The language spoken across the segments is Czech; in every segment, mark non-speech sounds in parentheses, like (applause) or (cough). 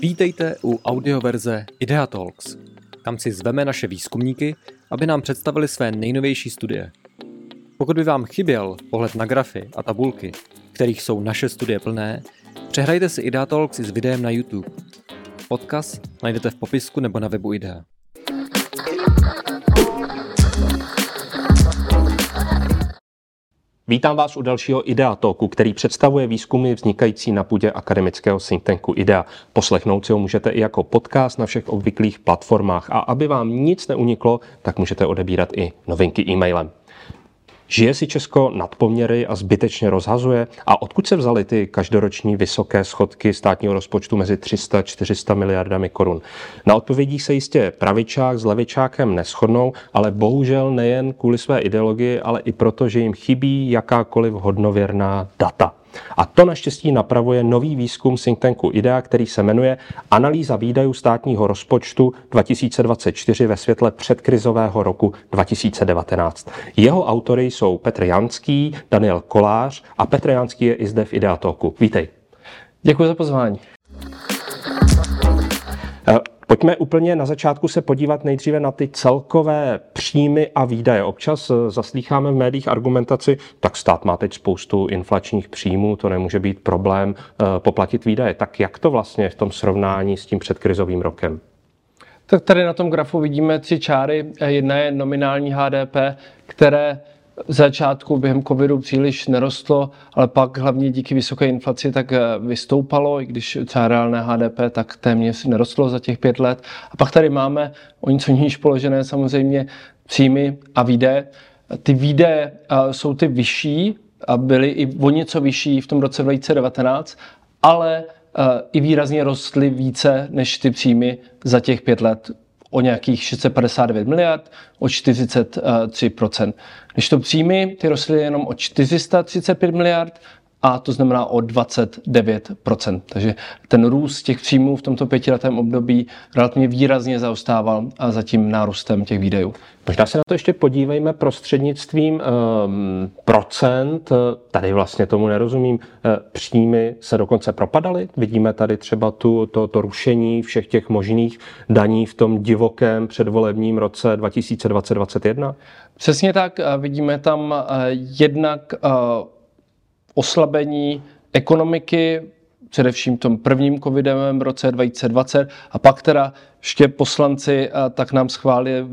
Vítejte u audioverze Idea Talks. Tam si zveme naše výzkumníky, aby nám představili své nejnovější studie. Pokud by vám chyběl pohled na grafy a tabulky, kterých jsou naše studie plné, přehrajte si Idea Talks s videem na YouTube. Podcast najdete v popisku nebo na webu Idea. Vítám vás u dalšího IDEA Talku, který představuje výzkumy vznikající na půdě akademického think tanku IDEA. Poslechnout si ho můžete i jako podcast na všech obvyklých platformách a aby vám nic neuniklo, tak můžete odebírat i novinky e-mailem. Žije si Česko nad poměry a zbytečně rozhazuje? A odkud se vzaly ty každoroční vysoké schodky státního rozpočtu mezi 300-400 miliardami korun? Na odpovědích se jistě pravičák s levičákem neschodnou, ale bohužel nejen kvůli své ideologii, ale i proto, že jim chybí jakákoliv hodnověrná data. A to naštěstí napravuje nový výzkum think tanku IDEA, který se jmenuje Analýza výdajů státního rozpočtu 2024 ve světle předkrizového roku 2019. Jeho autory jsou Petr Janský, Daniel Kolář a Petr Janský je i zde v IDEA Talku. Vítej. Děkuji za pozvání. Eh, Pojďme úplně na začátku se podívat nejdříve na ty celkové příjmy a výdaje. Občas eh, zaslýcháme v médiích argumentaci, tak stát má teď spoustu inflačních příjmů, to nemůže být problém eh, poplatit výdaje. Tak jak to vlastně v tom srovnání s tím předkrizovým rokem? Tak tady na tom grafu vidíme tři čáry. Jedna je nominální HDP, které v začátku během covidu příliš nerostlo, ale pak hlavně díky vysoké inflaci tak eh, vystoupalo, i když třeba reálné HDP tak téměř nerostlo za těch pět let. A pak tady máme o něco níž položené samozřejmě příjmy a výdaje. Ty výdaje eh, jsou ty vyšší a byly i o něco vyšší v tom roce 2019, ale eh, i výrazně rostly více než ty příjmy za těch pět let o nějakých 659 miliard, o 43%. Když to příjmy, ty rostly jenom o 435 miliard, a to znamená o 29%. Takže ten růst těch příjmů v tomto pětiletém období relativně výrazně zaostával a za tím nárůstem těch výdajů. Možná se na to ještě podívejme prostřednictvím um, procent. Tady vlastně tomu nerozumím. Eh, příjmy se dokonce propadaly. Vidíme tady třeba tu, to, to rušení všech těch možných daní v tom divokém předvolebním roce 2020-2021. Přesně tak. Vidíme tam eh, jednak eh, oslabení ekonomiky, především tom prvním covidovém roce 2020 a pak teda ještě poslanci tak nám schválili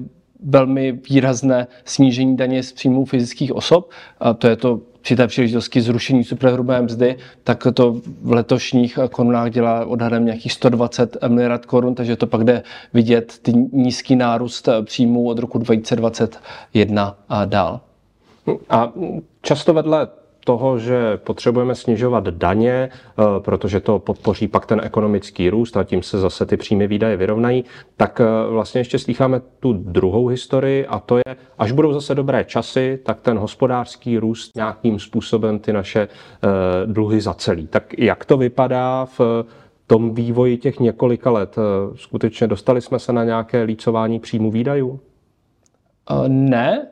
velmi výrazné snížení daně z příjmů fyzických osob. A to je to při té příležitosti zrušení superhrubé mzdy, tak to v letošních korunách dělá odhadem nějakých 120 miliard korun, takže to pak jde vidět ty nízký nárůst příjmů od roku 2021 a dál. A často vedle toho, že potřebujeme snižovat daně, eh, protože to podpoří pak ten ekonomický růst a tím se zase ty příjmy výdaje vyrovnají, tak eh, vlastně ještě slycháme tu druhou historii a to je, až budou zase dobré časy, tak ten hospodářský růst nějakým způsobem ty naše eh, dluhy zacelí. Tak jak to vypadá v tom vývoji těch několika let? Skutečně dostali jsme se na nějaké lícování příjmu výdajů? Ne.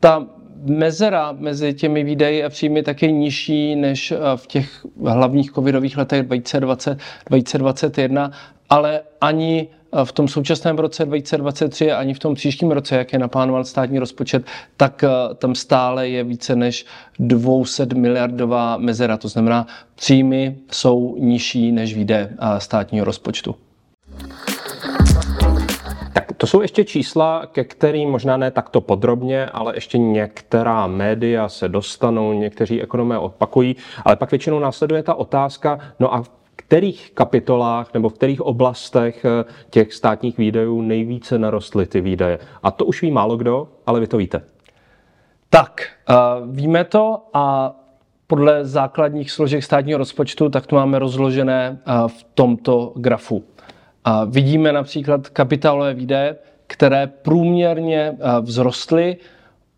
Ta mezera mezi těmi výdaji a příjmy taky nižší než eh, v těch hlavních covidových letech 2020, 2021, ale ani eh, v tom současném roce 2023 ani v tom příštím roce, jak je naplánoval státní rozpočet, tak eh, tam stále je více než 200 miliardová mezera. To znamená, příjmy jsou nižší než výdaje státního rozpočtu. To jsou ještě čísla, ke kterým možná ne takto podrobně, ale ještě některá média se dostanou, někteří ekonomé opakují, ale pak většinou následuje ta otázka, no a v kterých kapitolách nebo v kterých oblastech eh, těch státních výdajů nejvíce narostly ty výdaje. A to už ví málo kdo, ale vy to víte. Tak, uh, víme to a podle základních složek státního rozpočtu, tak to máme rozložené uh, v tomto grafu. A vidíme například kapitálové výdaje, které průměrně eh, vzrostly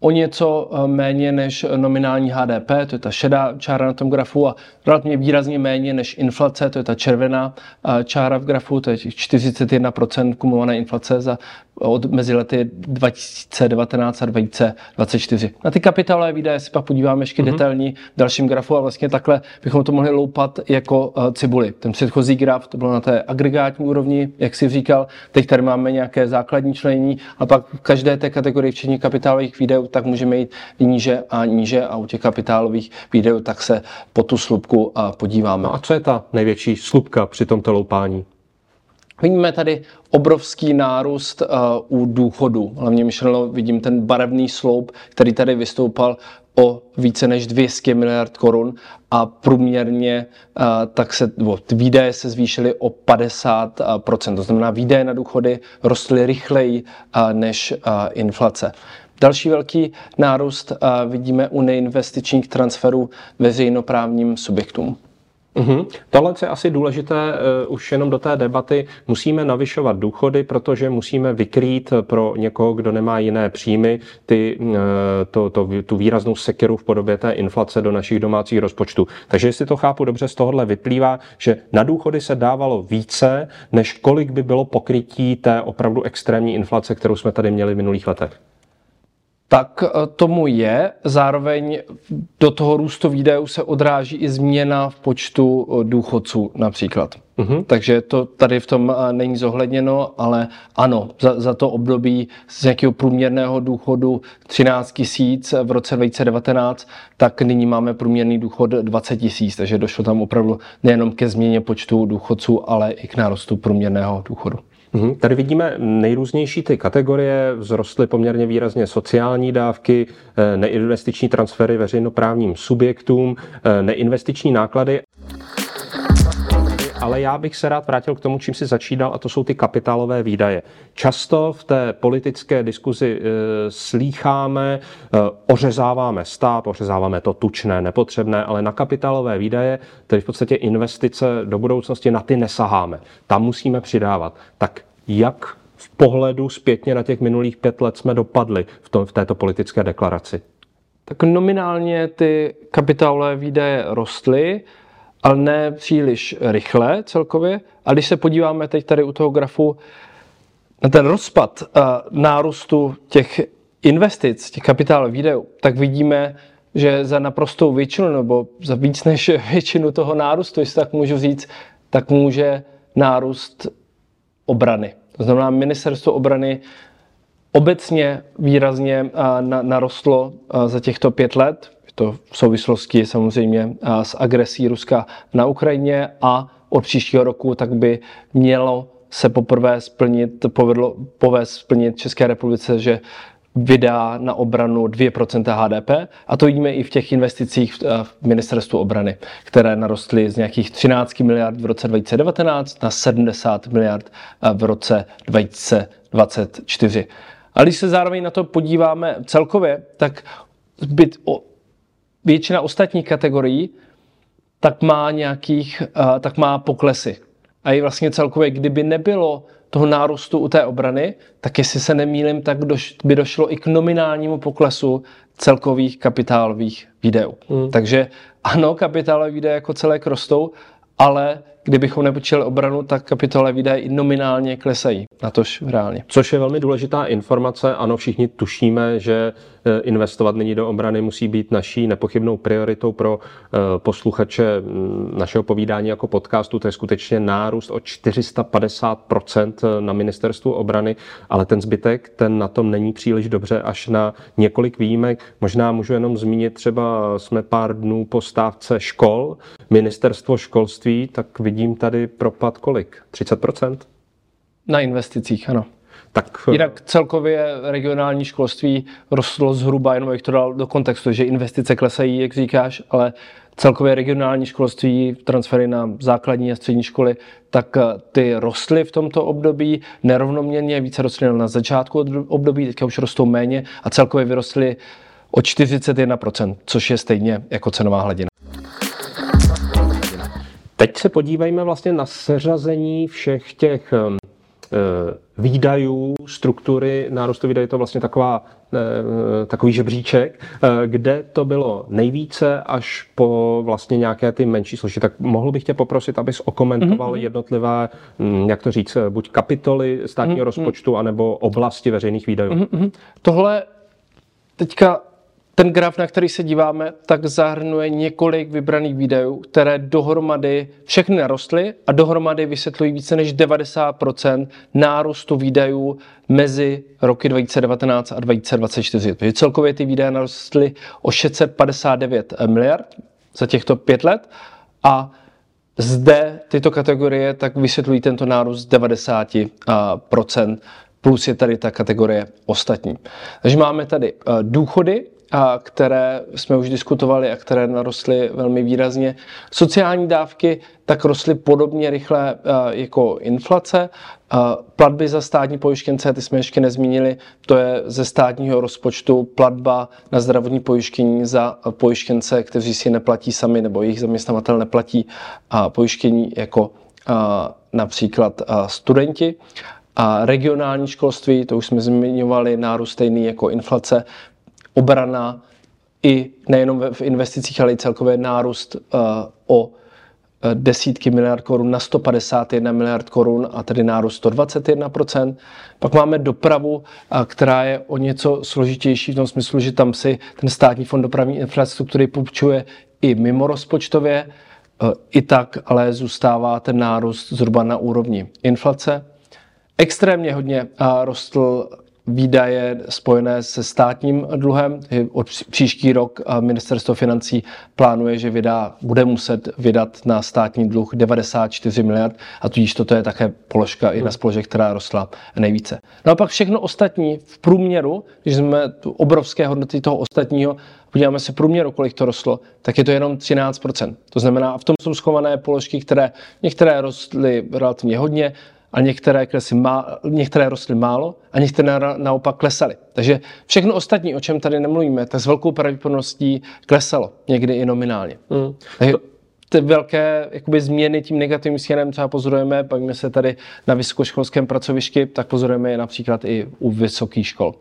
o něco eh, méně než nominální HDP, to je ta šedá čára na tom grafu, a relativně výrazně méně než inflace, to je ta červená eh, čára v grafu, to je 41% kumulované inflace za od mezi lety 2019 a 2024. Na ty kapitálové výdaje se pak podíváme ještě mm-hmm. detailní v dalším grafu a vlastně takhle bychom to mohli loupat jako uh, cibuli. Ten předchozí graf, to bylo na té agregátní úrovni, jak si říkal, teď tady máme nějaké základní člení a pak v každé té kategorii, včetně kapitálových výdajů, tak můžeme jít níže a níže a u těch kapitálových výdajů tak se po tu slupku podíváme. No a co je ta největší slupka při tomto loupání? Vidíme tady obrovský nárůst uh, u důchodu. Hlavně myšleno vidím ten barevný sloup, který tady vystoupal o více než 200 miliard korun a průměrně uh, tak se, bo, výdaje se zvýšily o 50%. To znamená, výdaje na důchody rostly rychleji uh, než inflace. Další velký nárůst vidíme u neinvestičních transferů veřejnoprávním subjektům. Mm-hmm. Tohle je asi důležité uh, už jenom do té debaty. Musíme navyšovat důchody, protože musíme vykrýt pro někoho, kdo nemá jiné příjmy, ty, uh, to, to, tu výraznou sekeru v podobě té inflace do našich domácích rozpočtů. Takže jestli to chápu dobře, z tohohle vyplývá, že na důchody se dávalo více, než kolik by bylo pokrytí té opravdu extrémní inflace, kterou jsme tady měli v minulých letech tak eh, tomu je. Zároveň do toho růstu výdajů se odráží i změna v počtu eh, důchodců například. Mm-hmm. Takže to tady v tom eh, není zohledněno, ale ano, za, za to období z nějakého průměrného důchodu 13 tisíc v roce 2019, tak nyní máme průměrný důchod 20 tisíc, takže došlo tam opravdu nejenom ke změně počtu důchodců, ale i k nárostu průměrného důchodu. Mhm. Tady vidíme nejrůznější ty kategorie, vzrostly poměrně výrazně sociální dávky, eh, neinvestiční transfery veřejnoprávním subjektům, eh, neinvestiční náklady. Ale já bych se rád vrátil k tomu, čím si začínal, a to jsou ty kapitálové výdaje. Často v té politické diskuzi e, slýcháme, e, ořezáváme stát, ořezáváme to tučné, nepotřebné, ale na kapitálové výdaje, tedy v podstatě investice do budoucnosti, na ty nesaháme. Tam musíme přidávat. Tak jak v pohledu zpětně na těch minulých pět let jsme dopadli v, tom, v této politické deklaraci? Tak nominálně ty kapitálové výdaje rostly, ale ne příliš rychle celkově. A když se podíváme teď tady u toho grafu na ten rozpad uh, nárůstu těch investic, těch kapitálových výdajů, tak vidíme, že za naprostou většinu, nebo za víc než (laughs) většinu toho nárůstu, jestli tak můžu říct, tak může nárůst obrany. To znamená, ministerstvo obrany obecně výrazně narostlo za těchto pět let. To v souvislosti samozřejmě s agresí Ruska na Ukrajině a od příštího roku tak by mělo se poprvé splnit, povedlo, povést splnit České republice, že vydá na obranu 2% HDP a to vidíme i v těch investicích v ministerstvu obrany, které narostly z nějakých 13 miliard v roce 2019 na 70 miliard v roce 2024. A když se zároveň na to podíváme celkově, tak zbyt o, většina ostatních kategorií tak má nějakých, tak má poklesy. A i vlastně celkově, kdyby nebylo toho nárůstu u té obrany, tak jestli se nemýlim, tak doš, by došlo i k nominálnímu poklesu celkových kapitálových výdajů. Hmm. Takže ano, kapitálové výdaje jako celé rostou, ale kdybychom nepočítali obranu, tak kapitole výdaje i nominálně klesají, na tož reálně. Což je velmi důležitá informace. Ano, všichni tušíme, že investovat nyní do obrany musí být naší nepochybnou prioritou pro e, posluchače našeho povídání jako podcastu. To je skutečně nárůst o 450% na ministerstvu obrany, ale ten zbytek, ten na tom není příliš dobře, až na několik výjimek. Možná můžu jenom zmínit, třeba jsme pár dnů po stávce škol, ministerstvo školství, tak vidí vidím tady propad kolik? 30%? Na investicích, ano. Tak, eh, Jinak celkově regionální školství rostlo zhruba, jenom jak to dal do kontextu, že investice klesají, jak říkáš, ale celkově regionální školství, transfery na základní a střední školy, tak eh, ty rostly v tomto období nerovnoměrně, více rostly na začátku období, teďka už rostou méně a celkově vyrostly o 41%, což je stejně jako cenová hladina. Teď se podívejme vlastně na seřazení všech těch výdajů, struktury nárůstu výdajů, je to vlastně taková, takový žebříček, kde to bylo nejvíce až po vlastně nějaké ty menší složky. Tak mohl bych tě poprosit, abys okomentoval mm-hmm. jednotlivé, hm, jak to říct, buď kapitoly státního mm-hmm. rozpočtu, anebo oblasti veřejných výdajů. Mm-hmm. Tohle teďka ten graf, na který se díváme, tak zahrnuje několik vybraných výdajů, které dohromady všechny narostly a dohromady vysvětlují více než 90% nárůstu výdajů mezi roky 2019 a 2024. Takže celkově ty výdaje narostly o 659 miliard za těchto pět let a zde tyto kategorie tak vysvětlují tento nárůst 90%, plus je tady ta kategorie ostatní. Takže máme tady eh, důchody, a které jsme už diskutovali a které narostly velmi výrazně. Sociální dávky tak rostly podobně rychle jako inflace. Platby za státní pojištěnce, ty jsme ještě nezmínili, to je ze státního rozpočtu platba na zdravotní pojištění za pojištěnce, kteří si neplatí sami nebo jejich zaměstnavatel neplatí pojištění jako například studenti. A regionální školství, to už jsme zmiňovali, nárůst stejný jako inflace, obrana i nejenom v investicích, ale i celkově nárůst uh, o eh, desítky miliard korun na 151 miliard korun a tedy nárůst 121%. Pak máme dopravu, eh, která je o něco složitější v tom smyslu, že tam si ten státní fond dopravní infrastruktury půjčuje i mimo rozpočtově. I tak ale zůstává ten nárůst zhruba na úrovni inflace. Extrémně hodně rostl výdaje spojené se státním dluhem. Od příští rok ministerstvo financí plánuje, že vydá, bude muset vydat na státní dluh 94 miliard a tudíž toto je také položka, jedna z položek, která rostla nejvíce. No a pak všechno ostatní v průměru, když jsme tu obrovské hodnoty toho ostatního, podíváme se průměru, kolik to rostlo, tak je to jenom 13%. To znamená, v tom jsou schované položky, které některé rostly relativně hodně, a některé, klesy má, některé rostly málo a některé na, naopak klesaly. Takže všechno ostatní, o čem tady nemluvíme, tak s velkou pravděpodobností klesalo, někdy i nominálně. Mm. Takže ty velké jakoby, změny tím negativním směrem třeba pozorujeme, bavíme se tady na vysokoškolském pracovišti, tak pozorujeme je například i u vysokých škol.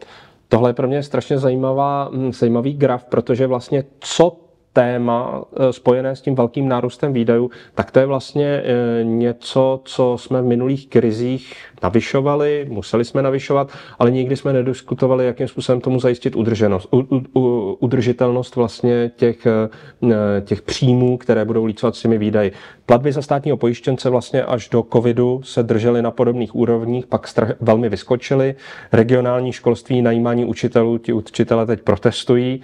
Tohle je pro mě strašně zajímavá, hm, zajímavý graf, protože vlastně co téma eh, spojené s tím velkým nárůstem výdajů, tak to je vlastně eh, něco, co jsme v minulých krizích navyšovali, museli jsme navyšovat, ale nikdy jsme nediskutovali, jakým způsobem tomu zajistit udrženost, u, u, udržitelnost vlastně těch, eh, těch příjmů, které budou lícovat s těmi výdaji. Platby za státního pojištěnce vlastně až do covidu se držely na podobných úrovních, pak strach, velmi vyskočily. Regionální školství, najímání učitelů, ti učitele teď protestují.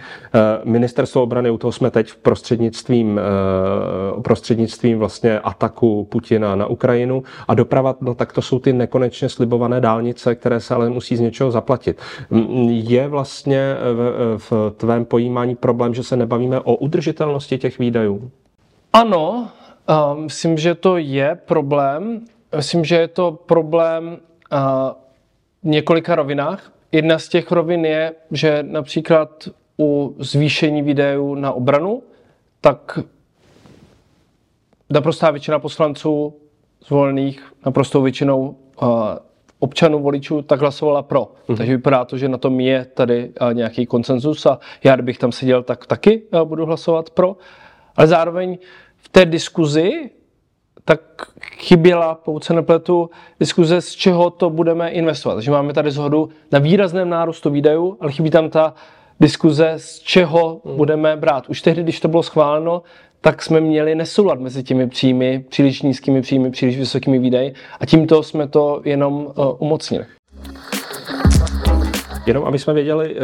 Ministerstvo obrany, u toho jsme teď v prostřednictvím, prostřednictvím vlastně ataku Putina na Ukrajinu a doprava, no tak to jsou ty nekonečné nekonečně slibované dálnice, které se ale musí z něčeho zaplatit. Je vlastně v, v tvém pojímání problém, že se nebavíme o udržitelnosti těch výdajů? Ano, myslím, že to je problém. Myslím, že je to problém v několika rovinách. Jedna z těch rovin je, že například u zvýšení výdajů na obranu, tak naprostá většina poslanců zvolených naprostou většinou občanů, voličů, tak hlasovala pro. Mm-hmm. Takže vypadá to, že na tom je tady nějaký konsenzus a já, kdybych tam seděl, tak taky budu hlasovat pro. Ale zároveň v té diskuzi tak chyběla, pokud se nepletu, diskuze, z čeho to budeme investovat. Takže máme tady zhodu na výrazném nárůstu výdajů, ale chybí tam ta diskuze, z čeho hmm. budeme brát. Už tehdy, když to bylo schváleno, tak jsme měli nesoulad mezi těmi příjmy, příliš nízkými příjmy, příliš vysokými výdaji a tímto jsme to jenom uh, umocnili. Jenom aby jsme věděli, uh,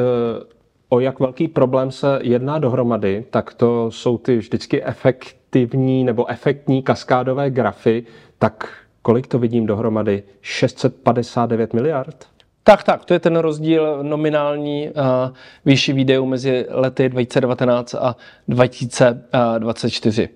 o jak velký problém se jedná dohromady, tak to jsou ty vždycky efektivní nebo efektní kaskádové grafy, tak kolik to vidím dohromady? 659 miliard? Tak, tak, to je ten rozdíl nominální uh, výši výdejů mezi lety 2019 a 2024.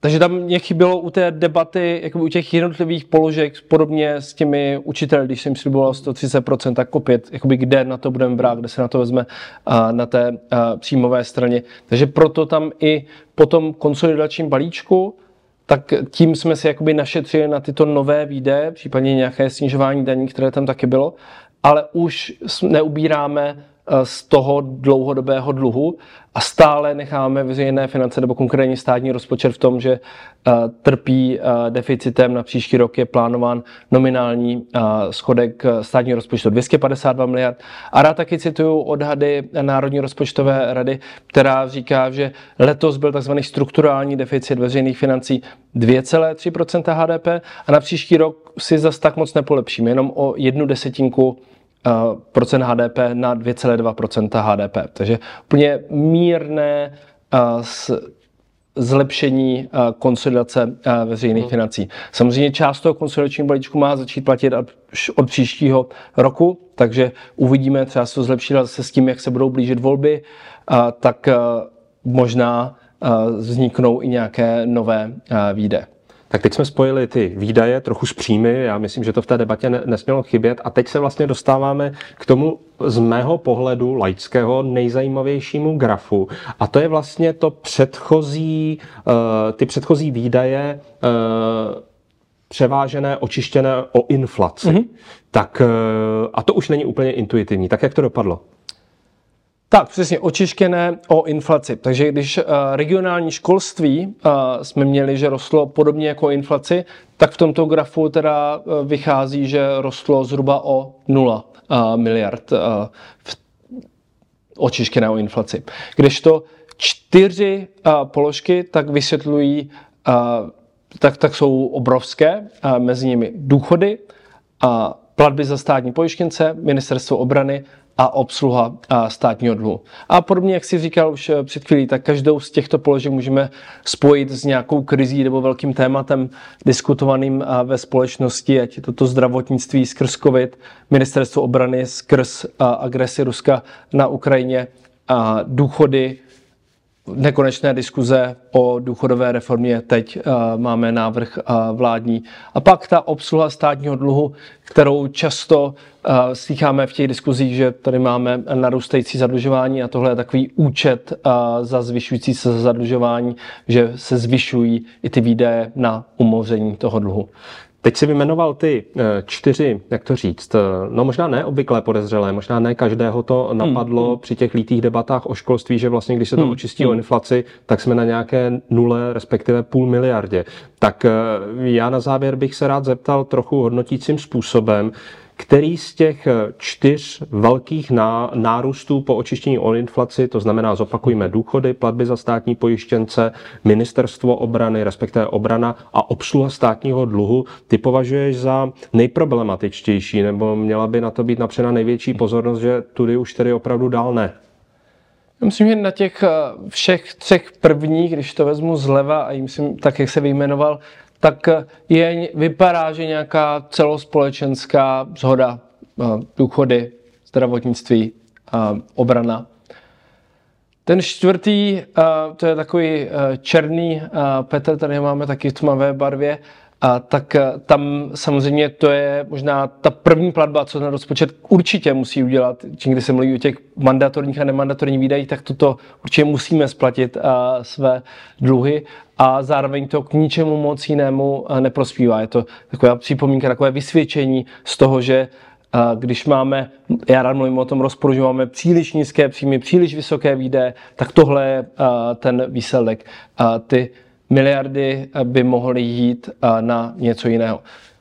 Takže tam mě chybělo u té debaty, jako u těch jednotlivých položek, podobně s těmi učiteli, když jsem sliboval 130%, tak opět, jakoby kde na to budeme brát, kde se na to vezme uh, na té uh, příjmové straně. Takže proto tam i po tom konsolidačním balíčku tak tím jsme si jakoby našetřili na tyto nové výdaje, případně nějaké snižování daní, které tam taky bylo, ale už neubíráme z toho dlouhodobého dluhu a stále necháme veřejné finance nebo konkrétně státní rozpočet v tom, že eh, trpí eh, deficitem na příští rok je plánován nominální schodek státního rozpočtu 252 miliard. A rád taky cituju odhady Národní rozpočtové rady, která říká, že letos byl tzv. strukturální deficit veřejných financí 2,3% HDP a na příští rok si zas tak moc nepolepšíme, jenom o jednu desetinku procent HDP na 2,2% HDP. Takže úplně mírné zlepšení konsolidace veřejných hmm. financí. Samozřejmě část toho konsolidačního balíčku má začít platit od příštího roku, takže uvidíme, třeba se to zlepší se s tím, jak se budou blížit volby, tak možná vzniknou i nějaké nové výdaje. Tak teď jsme spojili ty výdaje trochu s příjmy, já myslím, že to v té debatě nesmělo chybět a teď se vlastně dostáváme k tomu z mého pohledu laického nejzajímavějšímu grafu a to je vlastně to předchozí, eh, ty předchozí výdaje eh, převážené, očištěné o inflaci. Mm-hmm. Tak eh, a to už není úplně intuitivní. Tak jak to dopadlo? Tak, přesně, očištěné o inflaci. Takže když uh, regionální školství uh, jsme měli, že rostlo podobně jako inflaci, tak v tomto grafu teda uh, vychází, že rostlo zhruba o 0 uh, miliard očištěné o inflaci. Když to čtyři položky tak vysvětlují, tak, tak jsou obrovské, mezi nimi důchody, platby za státní pojištěnce, ministerstvo obrany a obsluha státního dluhu. A podobně, jak si říkal už eh, před chvílí, tak každou z těchto položek můžeme spojit s nějakou krizí nebo velkým tématem diskutovaným ve společnosti, ať je to, to zdravotnictví skrz COVID, ministerstvo obrany skrz agresi Ruska na Ukrajině, a důchody, nekonečné diskuze o důchodové reformě. Teď uh, máme návrh uh, vládní. A pak ta obsluha státního dluhu, kterou často uh, slycháme v těch diskuzích, že tady máme narůstající zadlužování a tohle je takový účet za zvyšující se zadlužování, že se zvyšují i ty výdaje na umoření toho dluhu. Teď si vymenoval ty eh, čtyři, jak to říct, eh, no možná ne obvyklé podezřelé, možná ne každého to hmm, napadlo hmm. při těch lítých debatách o školství, že vlastně když se to hmm. očistí hmm. o inflaci, tak jsme na nějaké nule, respektive půl miliardě. Tak eh, já na závěr bych se rád zeptal trochu hodnotícím způsobem, který z těch eh, čtyř velkých nárůstů po očištění o inflaci, to znamená zopakujme důchody, platby za státní pojištěnce, ministerstvo obrany, respektive obrana a obsluha státního dluhu, ty považuješ za nejproblematičtější, nebo měla by na to být napřena největší pozornost, že tudy už tedy opravdu dál ne? Myslím, že na těch eh, všech třech prvních, když to vezmu zleva a myslím, tak jak se vyjmenoval, tak je, vypadá, že nějaká celospolečenská zhoda, eh, důchody, zdravotnictví, eh, obrana. Ten čtvrtý, eh, to je takový černý Petr, tady máme taky v tmavé barvě, a tak tam samozřejmě to je možná ta první platba, co ten rozpočet určitě musí udělat. Čím, když se mluví o těch mandatorních a nemandatorních výdajích, tak toto určitě musíme splatit a své dluhy a zároveň to k ničemu moc jinému eh, neprospívá. Je to taková připomínka, takové vysvědčení z toho, že eh, když máme, já rád mluvím o tom rozporu, že máme příliš nízké příjmy, příliš vysoké výdaje, tak tohle je eh, ten výsledek. Ty miliardy by mohly jít na něco jiného.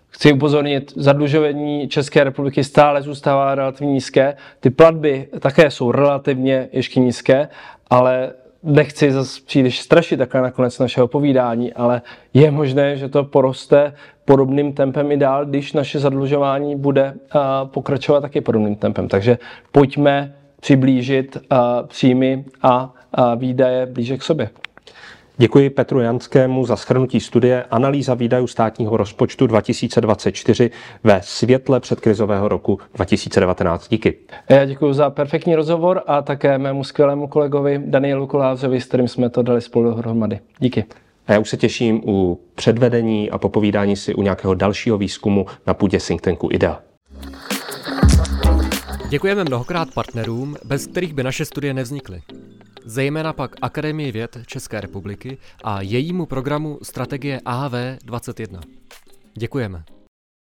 Chci upozornit, zadlužování České republiky stále zůstává relativně nízké. Ty platby také jsou relativně ještě nízké, ale nechci zase příliš strašit takhle nakonec našeho povídání, ale je možné, že to poroste podobným tempem i dál, když naše zadlužování bude pokračovat taky podobným tempem. Takže pojďme přiblížit příjmy a výdaje blíže k sobě. Děkuji Petru Janskému za schrnutí studie Analýza výdajů státního rozpočtu 2024 ve světle předkrizového roku 2019. Díky. Já děkuji za perfektní rozhovor a také mému skvělému kolegovi Danielu Kolázovi, s kterým jsme to dali spolu dohromady. Díky. A já už se těším u předvedení a popovídání si u nějakého dalšího výzkumu na půdě think tanku IDEA. Děkujeme mnohokrát partnerům, bez kterých by naše studie nevznikly. Zejména pak Akademii věd České republiky a jejímu programu Strategie AV21. Děkujeme.